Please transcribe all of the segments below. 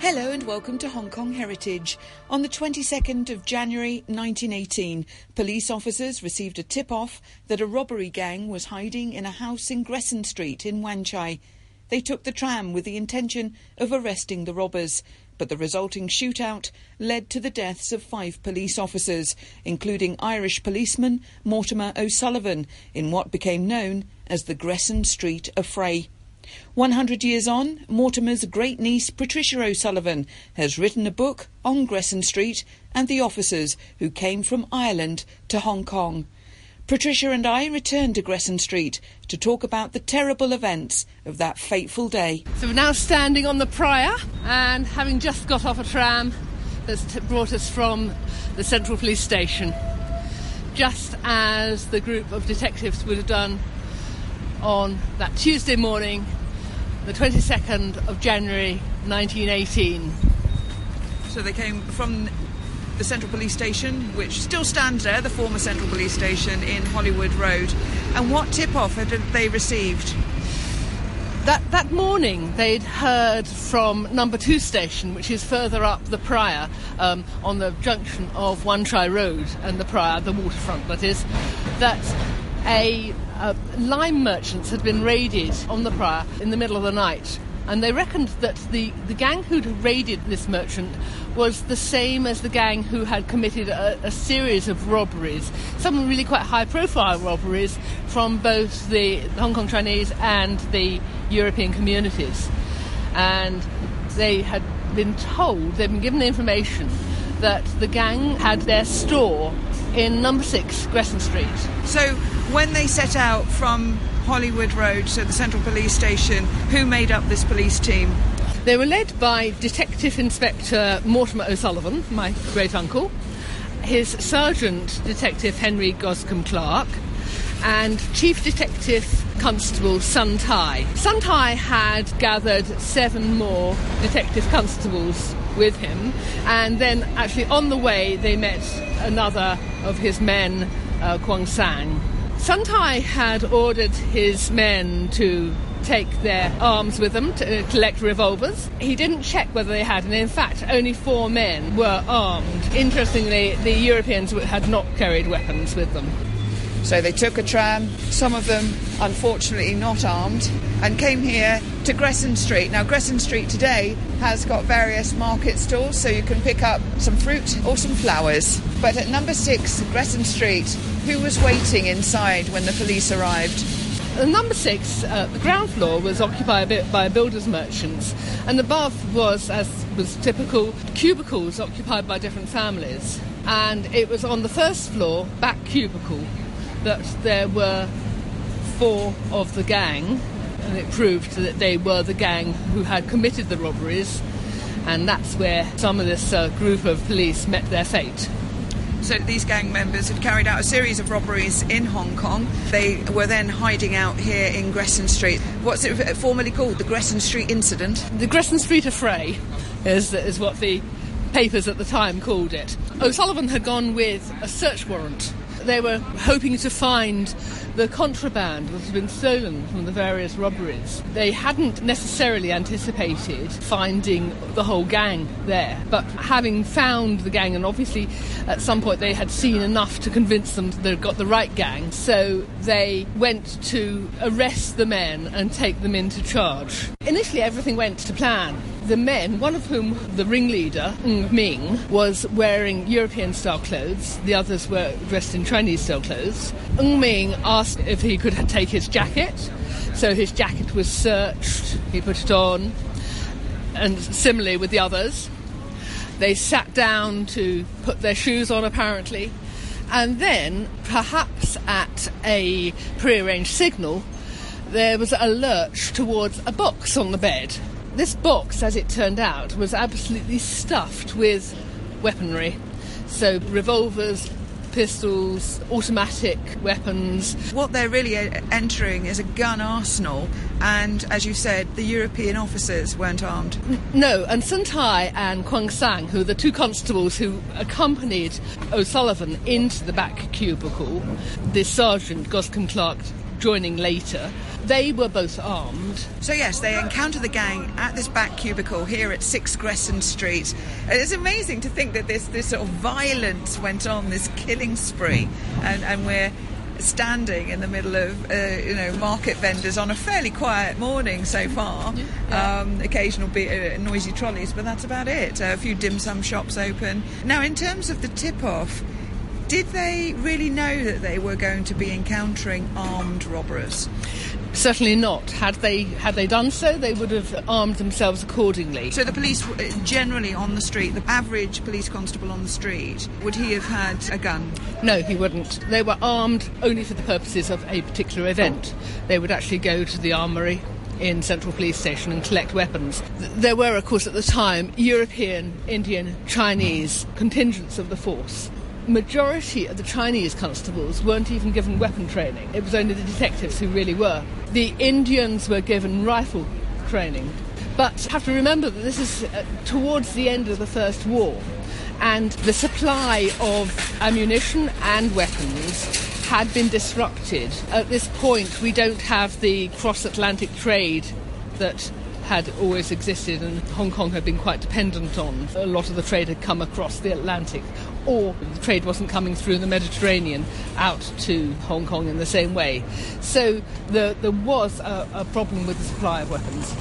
Hello and welcome to Hong Kong Heritage. On the 22nd of January 1918, police officers received a tip off that a robbery gang was hiding in a house in Gresson Street in Wan Chai. They took the tram with the intention of arresting the robbers, but the resulting shootout led to the deaths of five police officers, including Irish policeman Mortimer O'Sullivan, in what became known as the Gresson Street Affray. 100 years on, Mortimer's great niece Patricia O'Sullivan has written a book on Gresson Street and the officers who came from Ireland to Hong Kong. Patricia and I returned to Gresson Street to talk about the terrible events of that fateful day. So we're now standing on the Praya and having just got off a tram that's t- brought us from the Central Police Station, just as the group of detectives would have done on that Tuesday morning, the 22nd of January 1918. So they came from the Central Police Station, which still stands there, the former Central Police Station in Hollywood Road. And what tip off had they received? That, that morning, they'd heard from number two station, which is further up the Praya, um, on the junction of Wan Chai Road and the Praya, the waterfront, that is, that a uh, lime merchants had been raided on the Praya in the middle of the night. And they reckoned that the, the gang who'd raided this merchant was the same as the gang who had committed a, a series of robberies, some really quite high profile robberies from both the Hong Kong Chinese and the European communities. And they had been told, they'd been given the information that the gang had their store in number six Gresson Street. So when they set out from Hollywood Road, so the Central Police Station, who made up this police team? They were led by Detective Inspector Mortimer O'Sullivan, my great uncle, his Sergeant Detective Henry Goscombe Clark, and Chief Detective Constable Sun Tai. Sun Tai had gathered seven more detective constables with him, and then actually on the way they met another of his men, uh, Kwang Sang. Sun Tai had ordered his men to take their arms with them to collect revolvers. He didn't check whether they had, and in fact, only four men were armed. Interestingly, the Europeans had not carried weapons with them. So they took a tram, some of them unfortunately not armed, and came here to Gresson Street. Now, Gresson Street today has got various market stalls, so you can pick up some fruit or some flowers. But at number six, Gresson Street, who was waiting inside when the police arrived? Uh, number six, uh, the ground floor was occupied by builders merchants, and above was, as was typical, cubicles occupied by different families. And it was on the first floor, back cubicle, that there were four of the gang, and it proved that they were the gang who had committed the robberies, and that's where some of this uh, group of police met their fate. So these gang members had carried out a series of robberies in Hong Kong. They were then hiding out here in Gresson Street. What's it formerly called? The Gresson Street Incident? The Gresson Street Affray is, is what the papers at the time called it. O'Sullivan had gone with a search warrant they were hoping to find the contraband that had been stolen from the various robberies. They hadn't necessarily anticipated finding the whole gang there, but having found the gang, and obviously at some point they had seen enough to convince them that they'd got the right gang, so they went to arrest the men and take them into charge. Initially, everything went to plan the men, one of whom, the ringleader, Ng Ming, was wearing European style clothes, the others were dressed in Chinese style clothes. Ng Ming asked if he could take his jacket, so his jacket was searched, he put it on, and similarly with the others. They sat down to put their shoes on, apparently, and then, perhaps at a prearranged signal, there was a lurch towards a box on the bed. This box, as it turned out, was absolutely stuffed with weaponry. So, revolvers, pistols, automatic weapons. What they're really entering is a gun arsenal, and as you said, the European officers weren't armed. No, and Sun Tai and Kwang Sang, who are the two constables who accompanied O'Sullivan into the back cubicle, the sergeant, Goscombe Clark, joining later. They were both armed. So, yes, they encounter the gang at this back cubicle here at 6 Gresson Street. It's amazing to think that this, this sort of violence went on, this killing spree, and, and we're standing in the middle of uh, you know market vendors on a fairly quiet morning so far. Yeah. Um, occasional be- uh, noisy trolleys, but that's about it. Uh, a few dim sum shops open. Now, in terms of the tip off, did they really know that they were going to be encountering armed robbers? Certainly not. Had they had they done so, they would have armed themselves accordingly. So the police, uh, generally on the street, the average police constable on the street, would he have had a gun? No, he wouldn't. They were armed only for the purposes of a particular event. They would actually go to the armoury in Central Police Station and collect weapons. There were, of course, at the time, European, Indian, Chinese contingents of the force majority of the Chinese constables weren't even given weapon training. It was only the detectives who really were. The Indians were given rifle training. But have to remember that this is uh, towards the end of the First War, and the supply of ammunition and weapons had been disrupted. At this point, we don't have the cross Atlantic trade that had always existed and Hong Kong had been quite dependent on. A lot of the trade had come across the Atlantic, or the trade wasn't coming through the Mediterranean out to Hong Kong in the same way. So the, there was a, a problem with the supply of weapons.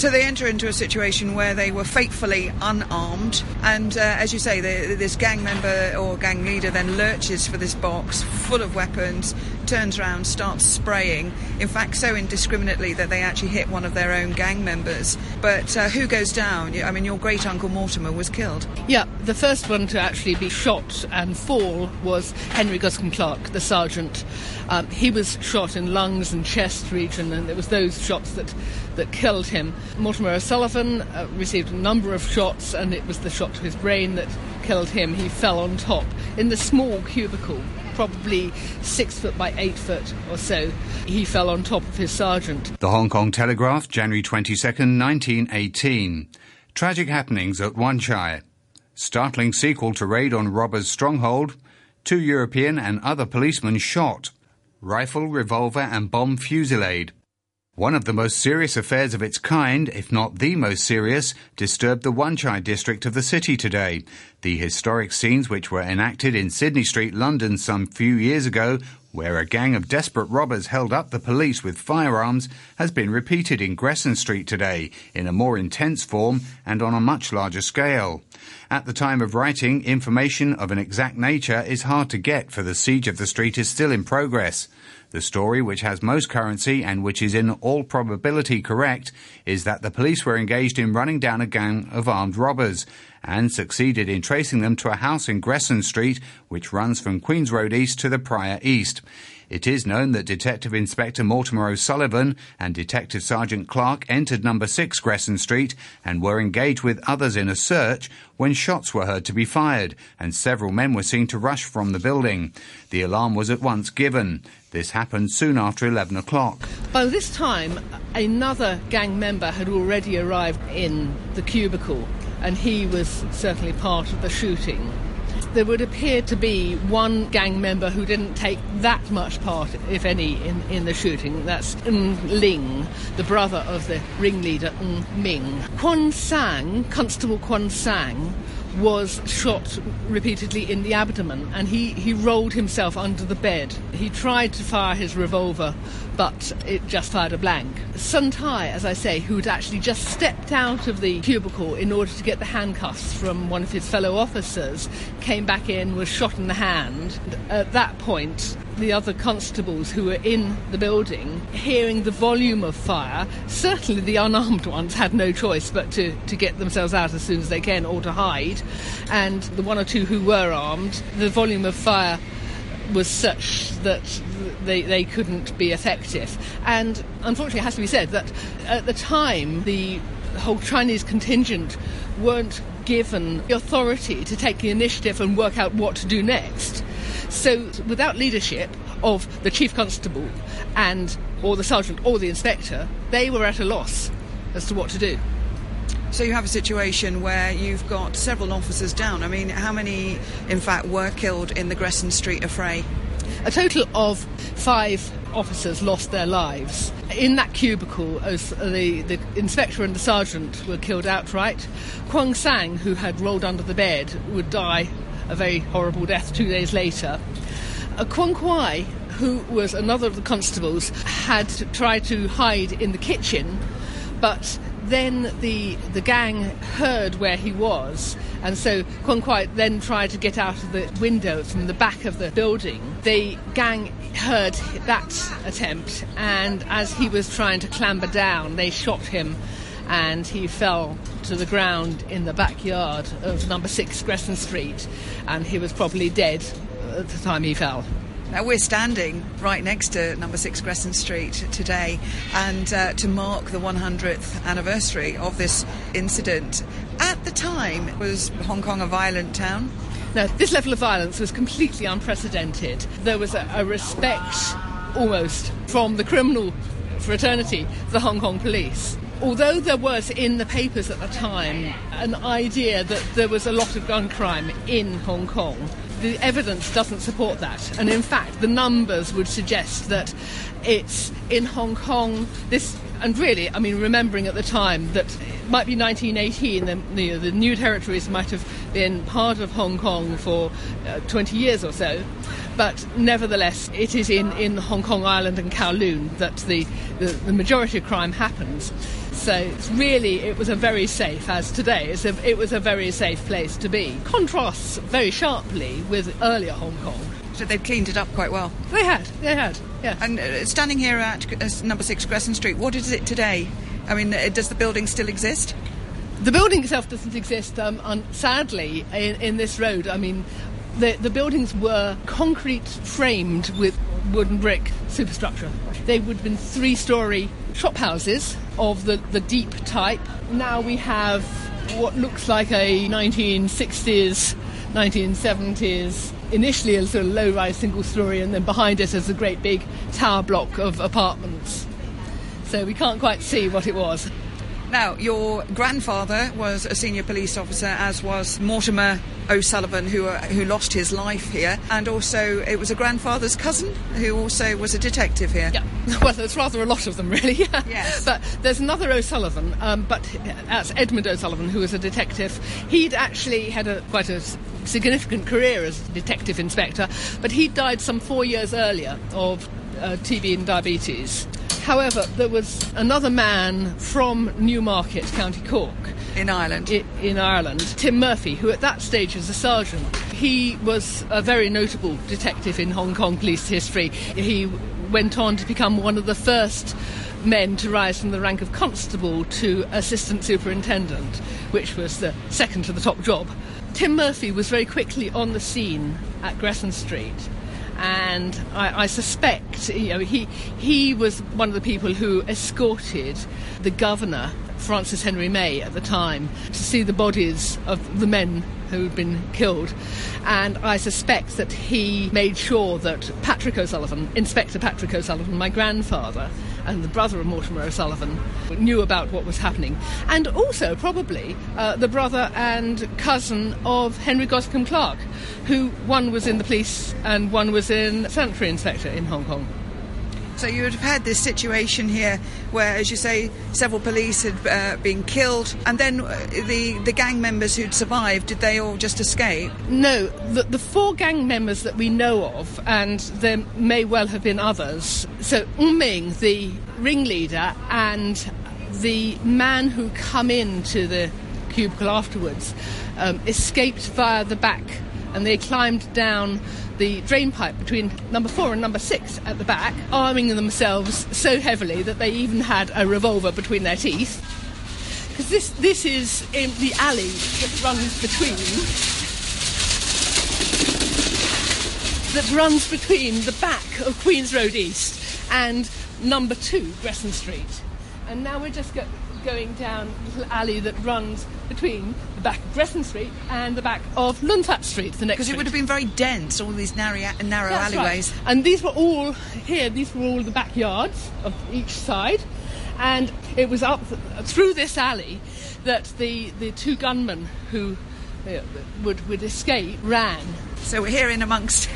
So they enter into a situation where they were fatefully unarmed, and uh, as you say, the, this gang member or gang leader then lurches for this box full of weapons, turns around, starts spraying. In fact, so indiscriminately that they actually hit one of their own gang members. But uh, who goes down? I mean, your great uncle Mortimer was killed. Yeah, the first one to actually be shot and fall was Henry Goscombe Clark, the sergeant. Um, he was shot in lungs and chest region, and it was those shots that that killed him. Mortimer O'Sullivan uh, received a number of shots, and it was the shot to his brain that killed him. He fell on top in the small cubicle, probably six foot by eight foot or so. He fell on top of his sergeant. The Hong Kong Telegraph, January 22nd, 1918. Tragic happenings at Wan Chai. Startling sequel to raid on robbers' stronghold. Two European and other policemen shot. Rifle, revolver, and bomb fusillade. One of the most serious affairs of its kind, if not the most serious, disturbed the Wan Chai district of the city today. The historic scenes which were enacted in Sydney Street, London, some few years ago, where a gang of desperate robbers held up the police with firearms, has been repeated in Gresson Street today, in a more intense form and on a much larger scale. At the time of writing, information of an exact nature is hard to get, for the siege of the street is still in progress. The story, which has most currency and which is in all probability correct, is that the police were engaged in running down a gang of armed robbers and succeeded in tracing them to a house in Gresson Street, which runs from Queen's Road East to the Praya East. It is known that Detective Inspector Mortimer O'Sullivan and Detective Sergeant Clark entered number 6 Gresson Street and were engaged with others in a search when shots were heard to be fired and several men were seen to rush from the building. The alarm was at once given. This happened soon after 11 o'clock. By this time, another gang member had already arrived in the cubicle and he was certainly part of the shooting there would appear to be one gang member who didn't take that much part, if any, in, in the shooting. That's Ng Ling, the brother of the ringleader Ng Ming. Kwon Sang, Constable Kwon Sang, was shot repeatedly in the abdomen and he, he rolled himself under the bed. He tried to fire his revolver, but it just fired a blank. Sun Tai, as I say, who'd actually just stepped out of the cubicle in order to get the handcuffs from one of his fellow officers, came back in, was shot in the hand. At that point, the other constables who were in the building, hearing the volume of fire, certainly the unarmed ones had no choice but to, to get themselves out as soon as they can or to hide. And the one or two who were armed, the volume of fire was such that they, they couldn't be effective. And unfortunately, it has to be said that at the time, the whole Chinese contingent weren't given the authority to take the initiative and work out what to do next. So without leadership of the chief constable and or the sergeant or the inspector, they were at a loss as to what to do. So you have a situation where you've got several officers down. I mean, how many, in fact, were killed in the Gresson Street affray? A total of five officers lost their lives. In that cubicle, the, the inspector and the sergeant were killed outright. Kwong Sang, who had rolled under the bed, would die a very horrible death two days later. Uh, Kwong Kwai, who was another of the constables, had tried to hide in the kitchen, but then the the gang heard where he was, and so Kwong Kwai then tried to get out of the window from the back of the building. The gang heard that attempt, and as he was trying to clamber down, they shot him, and he fell to the ground in the backyard of number six Gresson Street, and he was probably dead at the time he fell. Now we're standing right next to number six Gresson Street today, and uh, to mark the 100th anniversary of this incident. At the time, was Hong Kong a violent town? Now, this level of violence was completely unprecedented. There was a, a respect, almost, from the criminal fraternity, the Hong Kong police although there was in the papers at the time an idea that there was a lot of gun crime in Hong Kong, the evidence doesn't support that. And in fact, the numbers would suggest that it's in Hong Kong, this, and really, I mean, remembering at the time that it might be 1918, the, you know, the new territories might have been part of Hong Kong for uh, 20 years or so. But nevertheless, it is in, in Hong Kong Island and Kowloon that the, the, the majority of crime happens. So it's really, it was a very safe, as today, a, it was a very safe place to be. Contrasts very sharply with earlier Hong Kong. So they've cleaned it up quite well. They had, they had, yeah. And uh, standing here at uh, number six Gresson Street, what is it today? I mean, uh, does the building still exist? The building itself doesn't exist, um, sadly, in, in this road. I mean, the, the buildings were concrete framed with wooden brick superstructure. They would have been three story shop houses of the, the deep type. Now we have what looks like a 1960s, 1970s, initially a sort of low rise single story, and then behind it is a great big tower block of apartments. So we can't quite see what it was. Now, your grandfather was a senior police officer, as was Mortimer O'Sullivan, who uh, who lost his life here, and also it was a grandfather's cousin who also was a detective here. Yeah, well, there's rather a lot of them, really. yes. But there's another O'Sullivan, um, but that's Edmund O'Sullivan, who was a detective. He'd actually had a quite a significant career as detective inspector, but he died some four years earlier of uh, TB and diabetes. However, there was another man from Newmarket, County Cork. In Ireland? in Ireland, Tim Murphy, who at that stage was a sergeant. He was a very notable detective in Hong Kong police history. He went on to become one of the first men to rise from the rank of constable to assistant superintendent, which was the second to the top job. Tim Murphy was very quickly on the scene at Gresson Street and I, I, suspect you know he he was one of the people who escorted the governor Francis Henry May at the time to see the bodies of the men who'd been killed. And I suspect that he made sure that Patrick O'Sullivan, Inspector Patrick O'Sullivan, my grandfather, and the brother of Mortimer O'Sullivan knew about what was happening. And also, probably, uh, the brother and cousin of Henry Goscombe Clark, who one was in the police and one was in sanitary inspector in Hong Kong. So you would have had this situation here where, as you say, several police had uh, been killed, and then uh, the the gang members who'd survived did they all just escape? No, the, the four gang members that we know of, and there may well have been others. So Ming, the ringleader, and the man who come into the cubicle afterwards, um, escaped via the back, and they climbed down the drain pipe between number four and number six at the back, arming themselves so heavily that they even had a revolver between their teeth. Because this, this is in the alley that runs between. that runs between the back of Queen's Road East and number two, Gresson Street. And now we're just go- going down a little alley that runs between the back of Gresson Street and the back of Lun Street, the next Because it would have been very dense, all these narrow, narrow That's alleyways. Right. And these were all, here, these were all the backyards of each side. And it was up through this alley that the, the two gunmen who uh, would, would escape ran. So we're here in amongst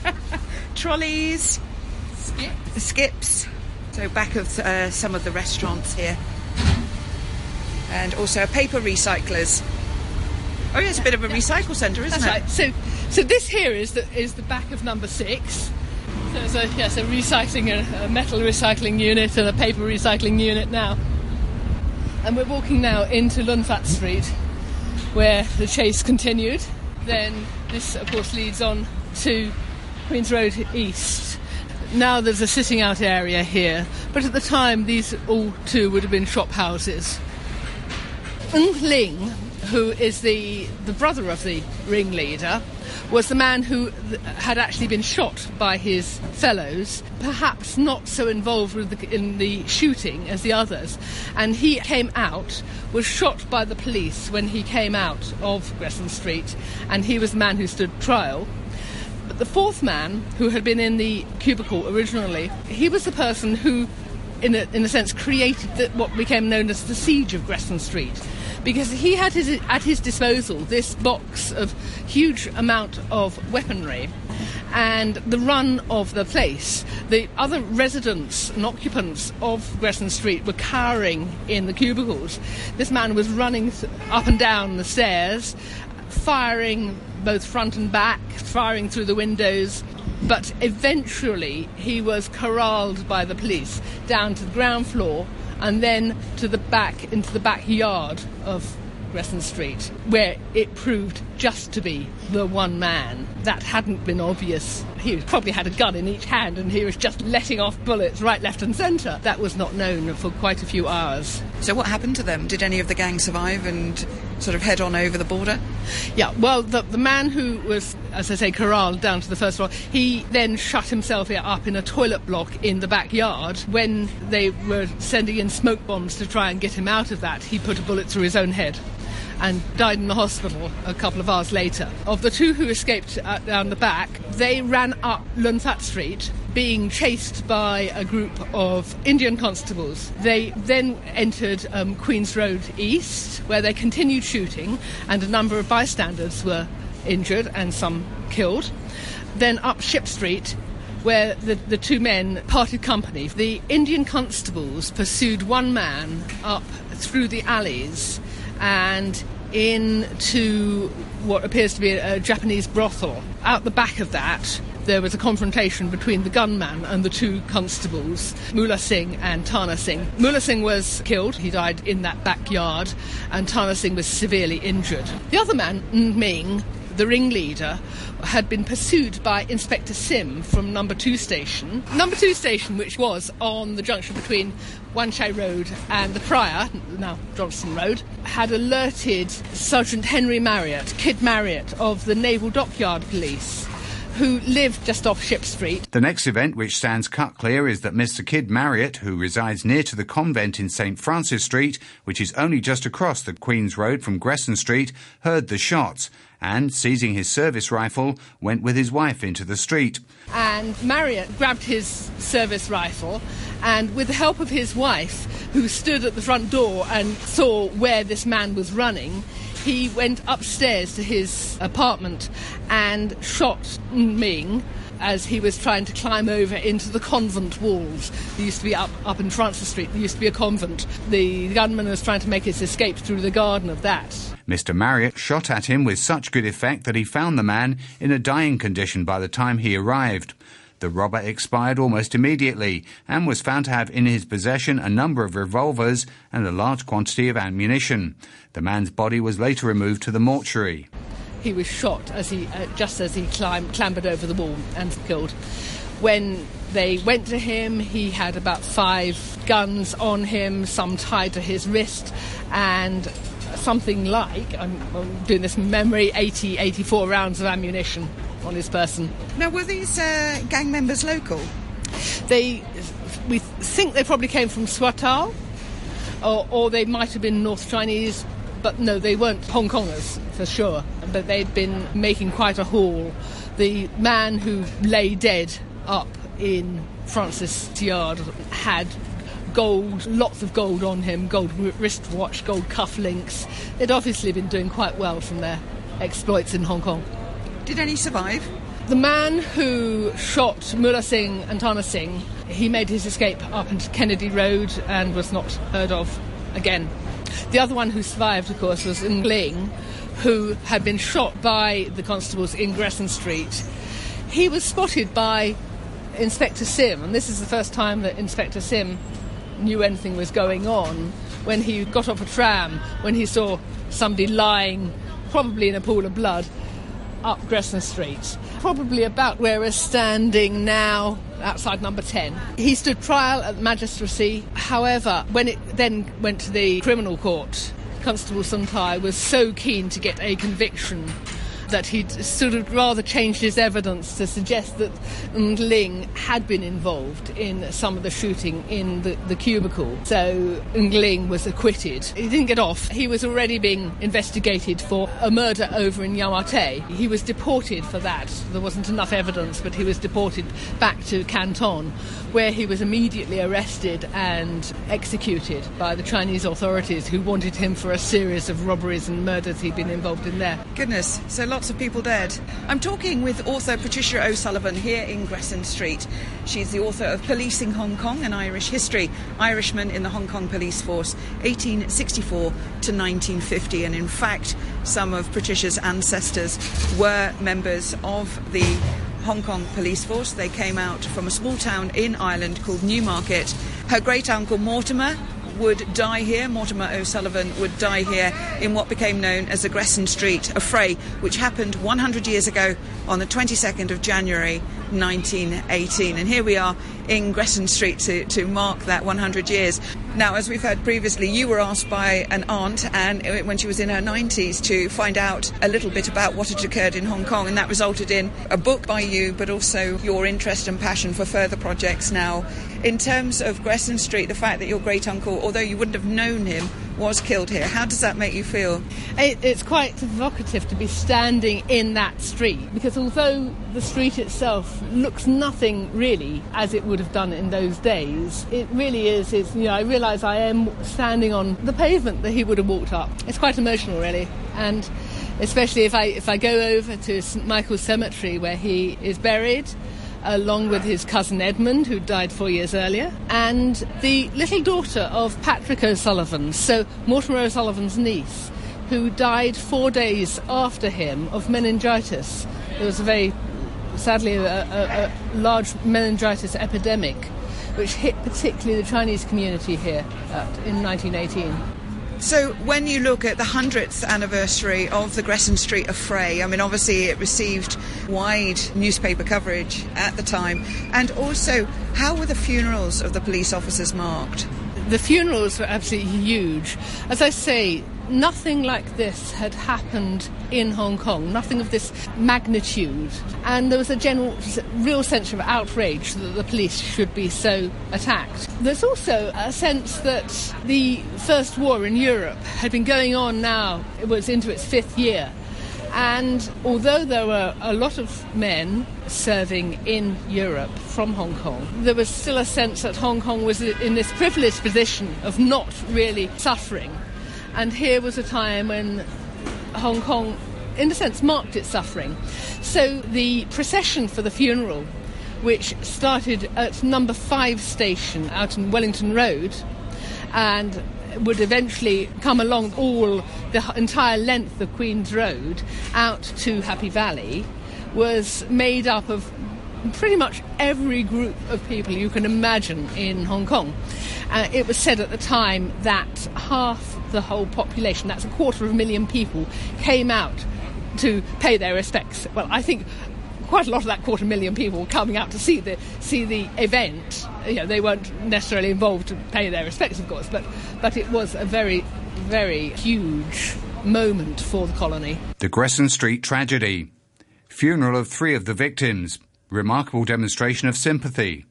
trolleys, Skip. skips. So back of uh, some of the restaurants here, and also a paper recyclers. Oh, yeah, it's a bit of a recycle centre, isn't That's it? right. So, so this here is the is the back of number six. So there's a yes, a recycling, a, a metal recycling unit and a paper recycling unit now. And we're walking now into Lunfat Street, where the chase continued. Then this, of course, leads on to Queen's Road East. Now there's a sitting out area here, but at the time these all too would have been shop houses. Ng Ling, who is the, the brother of the ringleader, was the man who had actually been shot by his fellows, perhaps not so involved the, in the shooting as the others. And he came out, was shot by the police when he came out of Gresson Street, and he was the man who stood trial. But the fourth man, who had been in the cubicle originally, he was the person who, in a, in a sense, created the, what became known as the siege of Gresson Street. Because he had his, at his disposal this box of huge amount of weaponry and the run of the place. The other residents and occupants of Gresson Street were cowering in the cubicles. This man was running up and down the stairs, firing both front and back, firing through the windows. But eventually, he was corralled by the police down to the ground floor and then to the back into the backyard of Gresson Street, where it proved just to be the one man. That hadn't been obvious. He probably had a gun in each hand and he was just letting off bullets right, left, and centre. That was not known for quite a few hours. So what happened to them? Did any of the gang survive and sort of head on over the border? Yeah, well, the, the man who was, as I say, corralled down to the first floor, he then shut himself up in a toilet block in the backyard. When they were sending in smoke bombs to try and get him out of that, he put a bullet through his own head and died in the hospital a couple of hours later. Of the two who escaped uh, down the back, they ran up Lunfat Street being chased by a group of Indian constables. They then entered um, Queen's Road East, where they continued shooting, and a number of bystanders were injured and some killed. Then up Ship Street, where the, the two men parted company. The Indian constables pursued one man up through the alleys and into what appears to be a, Japanese brothel. Out the back of that, there was a confrontation between the gunman and the two constables, Mullah Singh and Tana Singh. Mullah Singh was killed, he died in that backyard, and Tana Singh was severely injured. The other man, Ng Ming, the ringleader, had been pursued by Inspector Sim from Number Two Station. Number Two Station, which was on the junction between Wan Chai Road and the Praya, now Johnston Road, had alerted Sergeant Henry Marriott, Kid Marriott of the Naval Dockyard Police. Who lived just off Ship Street. The next event which stands cut clear is that Mr. Kidd Marriott, who resides near to the convent in St. Francis Street, which is only just across the Queen's Road from Gresson Street, heard the shots and, seizing his service rifle, went with his wife into the street. And Marriott grabbed his service rifle and, with the help of his wife, who stood at the front door and saw where this man was running, he went upstairs to his apartment and shot Ming as he was trying to climb over into the convent walls. There used to be up, up in Francis Street, there used to be a convent. The gunman was trying to make his escape through the garden of that. Mr. Marriott shot at him with such good effect that he found the man in a dying condition by the time he arrived. The robber expired almost immediately and was found to have in his possession a number of revolvers and a large quantity of ammunition. The man's body was later removed to the mortuary. He was shot as he uh, just as he climbed, clambered over the wall and killed. When they went to him, he had about five guns on him, some tied to his wrist, and something like, I'm, I'm doing this memory, 80, 84 rounds of ammunition on his person. Now, were these uh, gang members local? They, we think they probably came from Swatow, or, or they might have been North Chinese, but no, they weren't Hong Kongers for sure. But they'd been making quite a haul. The man who lay dead up in Francis Yard had gold, lots of gold on him, gold wristwatch, gold cufflinks. They'd obviously been doing quite well from their exploits in Hong Kong. Did any survive? The man who shot Mullah Singh and Tana Singh, he made his escape up into Kennedy Road and was not heard of again. The other one who survived, of course, was Ng Ling, who had been shot by the constables in Gresson Street. He was spotted by Inspector Sim, and this is the first time that Inspector Sim knew anything was going on when he got off a tram, when he saw somebody lying, probably in a pool of blood, up Gresson Street, probably about where we're standing now, outside number 10. He stood trial at the magistracy. However, when it then went to the criminal court, Constable Suntai was so keen to get a conviction that he'd sort of rather changed his evidence to suggest that Ng Ling had been involved in some of the shooting in the, the cubicle. So Ng Ling was acquitted. He didn't get off. He was already being investigated for a murder over in Yau Ma Tei. He was deported for that. There wasn't enough evidence, but he was deported back to Canton, where he was immediately arrested and executed by the Chinese authorities who wanted him for a series of robberies and murders he'd been involved in there. Goodness, so lots of people dead. I'm talking with author Patricia O'Sullivan here in Gresson Street. She's the author of Policing Hong Kong and Irish History, Irishman in the Hong Kong Police Force, 1864 to 1950. And in fact, some of Patricia's ancestors were members of the Hong Kong police force. They came out from a small town in Ireland called Newmarket. Her great uncle Mortimer would die here. Mortimer O'Sullivan would die here in what became known as the Gresson Street affray, which happened 100 years ago on the 22nd of January 1918. And here we are in Gresson Street to, to mark that 100 years. Now, as we've heard previously, you were asked by an aunt, and when she was in her 90s, to find out a little bit about what had occurred in Hong Kong, and that resulted in a book by you, but also your interest and passion for further projects now. In terms of Gresson Street, the fact that your great uncle, although you wouldn't have known him, was killed here, how does that make you feel? It, it's quite evocative to be standing in that street because although the street itself looks nothing really as it would have done in those days, it really is. It's, you know, I realise I am standing on the pavement that he would have walked up. It's quite emotional, really, and especially if I if I go over to St Michael's Cemetery where he is buried along with his cousin Edmund, who died four years earlier, and the little daughter of Patrick O'Sullivan, so Mortimer O'Sullivan's niece, who died four days after him of meningitis. There was a very, sadly, a, a, a large meningitis epidemic which hit particularly the Chinese community here uh, in 1918. So, when you look at the 100th anniversary of the Gresson Street affray, I mean, obviously it received wide newspaper coverage at the time, and also, how were the funerals of the police officers marked? The funerals were absolutely huge. As I say, nothing like this had happened in Hong Kong, nothing of this magnitude. And there was a general, real sense of outrage that the police should be so attacked. There's also a sense that the First War in Europe had been going on now, it was into its fifth year. And although there were a lot of men serving in Europe from Hong Kong, there was still a sense that Hong Kong was in this privileged position of not really suffering and here was a time when Hong Kong, in a sense, marked its suffering. So the procession for the funeral, which started at number five station out in Wellington Road, and would eventually come along all the entire length of Queen's Road out to Happy Valley, was made up of pretty much every group of people you can imagine in Hong Kong. Uh, it was said at the time that half the whole population, that's a quarter of a million people, came out to pay their respects. Well, I think quite a lot of that quarter million people were coming out to see the see the event. You know, they weren't necessarily involved to pay their respects, of course, but but it was a very very huge moment for the colony. The Gresson Street tragedy, funeral of three of the victims, remarkable demonstration of sympathy.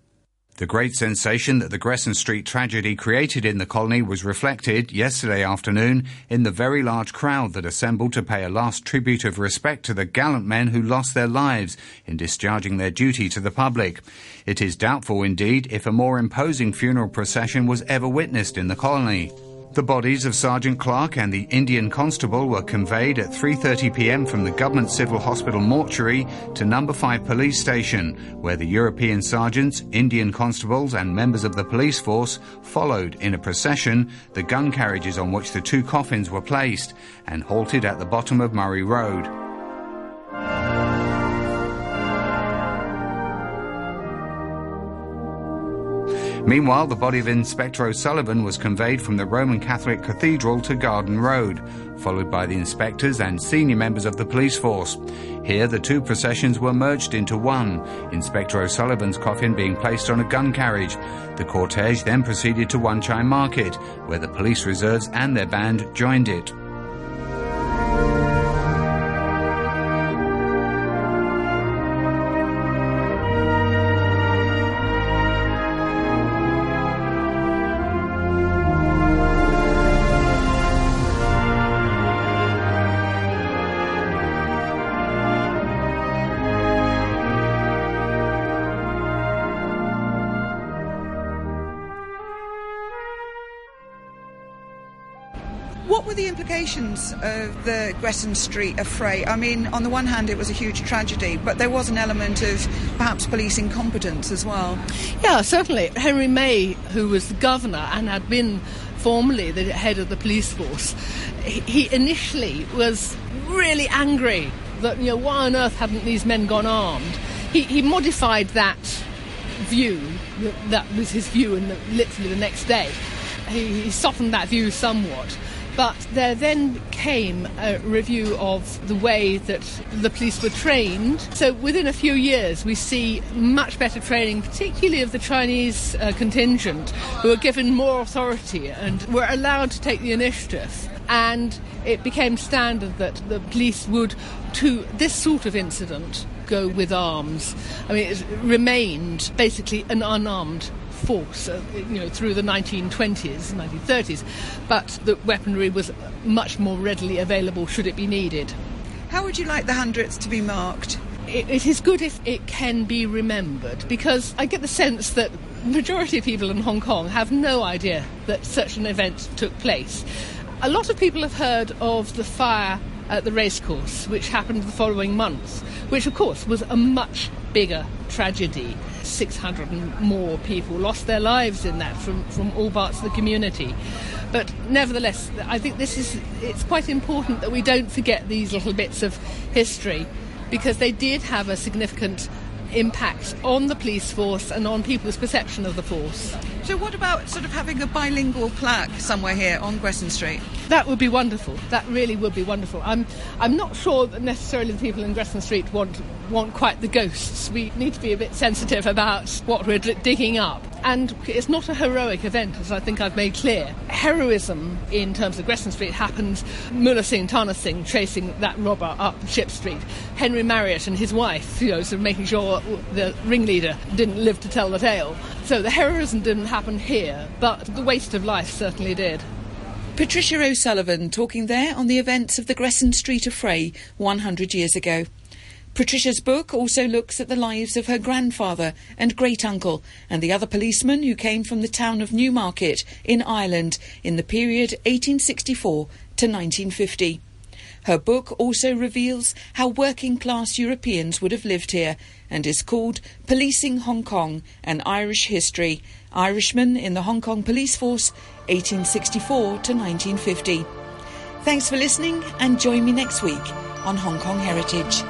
The great sensation that the Gresson Street tragedy created in the colony was reflected yesterday afternoon in the very large crowd that assembled to pay a last tribute of respect to the gallant men who lost their lives in discharging their duty to the public. It is doubtful indeed if a more imposing funeral procession was ever witnessed in the colony. The bodies of Sergeant Clark and the Indian constable were conveyed at 3:30 p.m. from the government civil hospital mortuary to number 5 police station, where the European sergeants, Indian constables and members of the police force followed in a procession the gun carriages on which the two coffins were placed and halted at the bottom of Murray Road. Meanwhile, the body of Inspector O'Sullivan was conveyed from the Roman Catholic Cathedral to Garden Road, followed by the inspectors and senior members of the police force. Here, the two processions were merged into one, Inspector O'Sullivan's coffin being placed on a gun carriage. The cortege then proceeded to Wan Chai Market, where the police reserves and their band joined it. Of uh, the Gresson Street affray? I mean, on the one hand, it was a huge tragedy, but there was an element of perhaps police incompetence as well. Yeah, certainly. Henry May, who was the governor and had been formerly the head of the police force, he initially was really angry that, you know, why on earth hadn't these men gone armed? He, he modified that view, that was his view, and literally the next day. He softened that view somewhat. But there then came a review of the way that the police were trained. So within a few years, we see much better training, particularly of the Chinese uh, contingent, who are given more authority and were allowed to take the initiative. And it became standard that the police would, to this sort of incident, go with arms. I mean, it remained basically an unarmed force, uh, you know, through the 1920s, 1930s, but the weaponry was much more readily available should it be needed. How would you like the hundreds to be marked? it, it is good if it can be remembered because I get the sense that majority of people in Hong Kong have no idea that such an event took place. A lot of people have heard of the fire at the racecourse, which happened the following month, which of course was a much bigger tragedy. 600 and more people lost their lives in that from, from all parts of the community. But nevertheless, I think this is it's quite important that we don't forget these little bits of history because they did have a significant impact on the police force and on people's perception of the force. So, what about sort of having a bilingual plaque somewhere here on Gresson Street? That would be wonderful. That really would be wonderful. I'm, I'm not sure that necessarily the people in Gresson Street want, want quite the ghosts. We need to be a bit sensitive about what we're digging up. And it's not a heroic event, as I think I've made clear. Heroism in terms of Gresson Street happens Mullah Singh, Tana Singh chasing that robber up Ship Street. Henry Marriott and his wife, you know, sort of making sure the ringleader didn't live to tell the tale. So the heroism didn't happen here, but the waste of life certainly did. Patricia O'Sullivan talking there on the events of the Gresson Street affray 100 years ago. Patricia's book also looks at the lives of her grandfather and great uncle and the other policemen who came from the town of Newmarket in Ireland in the period 1864 to 1950. Her book also reveals how working class Europeans would have lived here and is called Policing Hong Kong An Irish History Irishmen in the Hong Kong Police Force 1864 to 1950. Thanks for listening and join me next week on Hong Kong Heritage.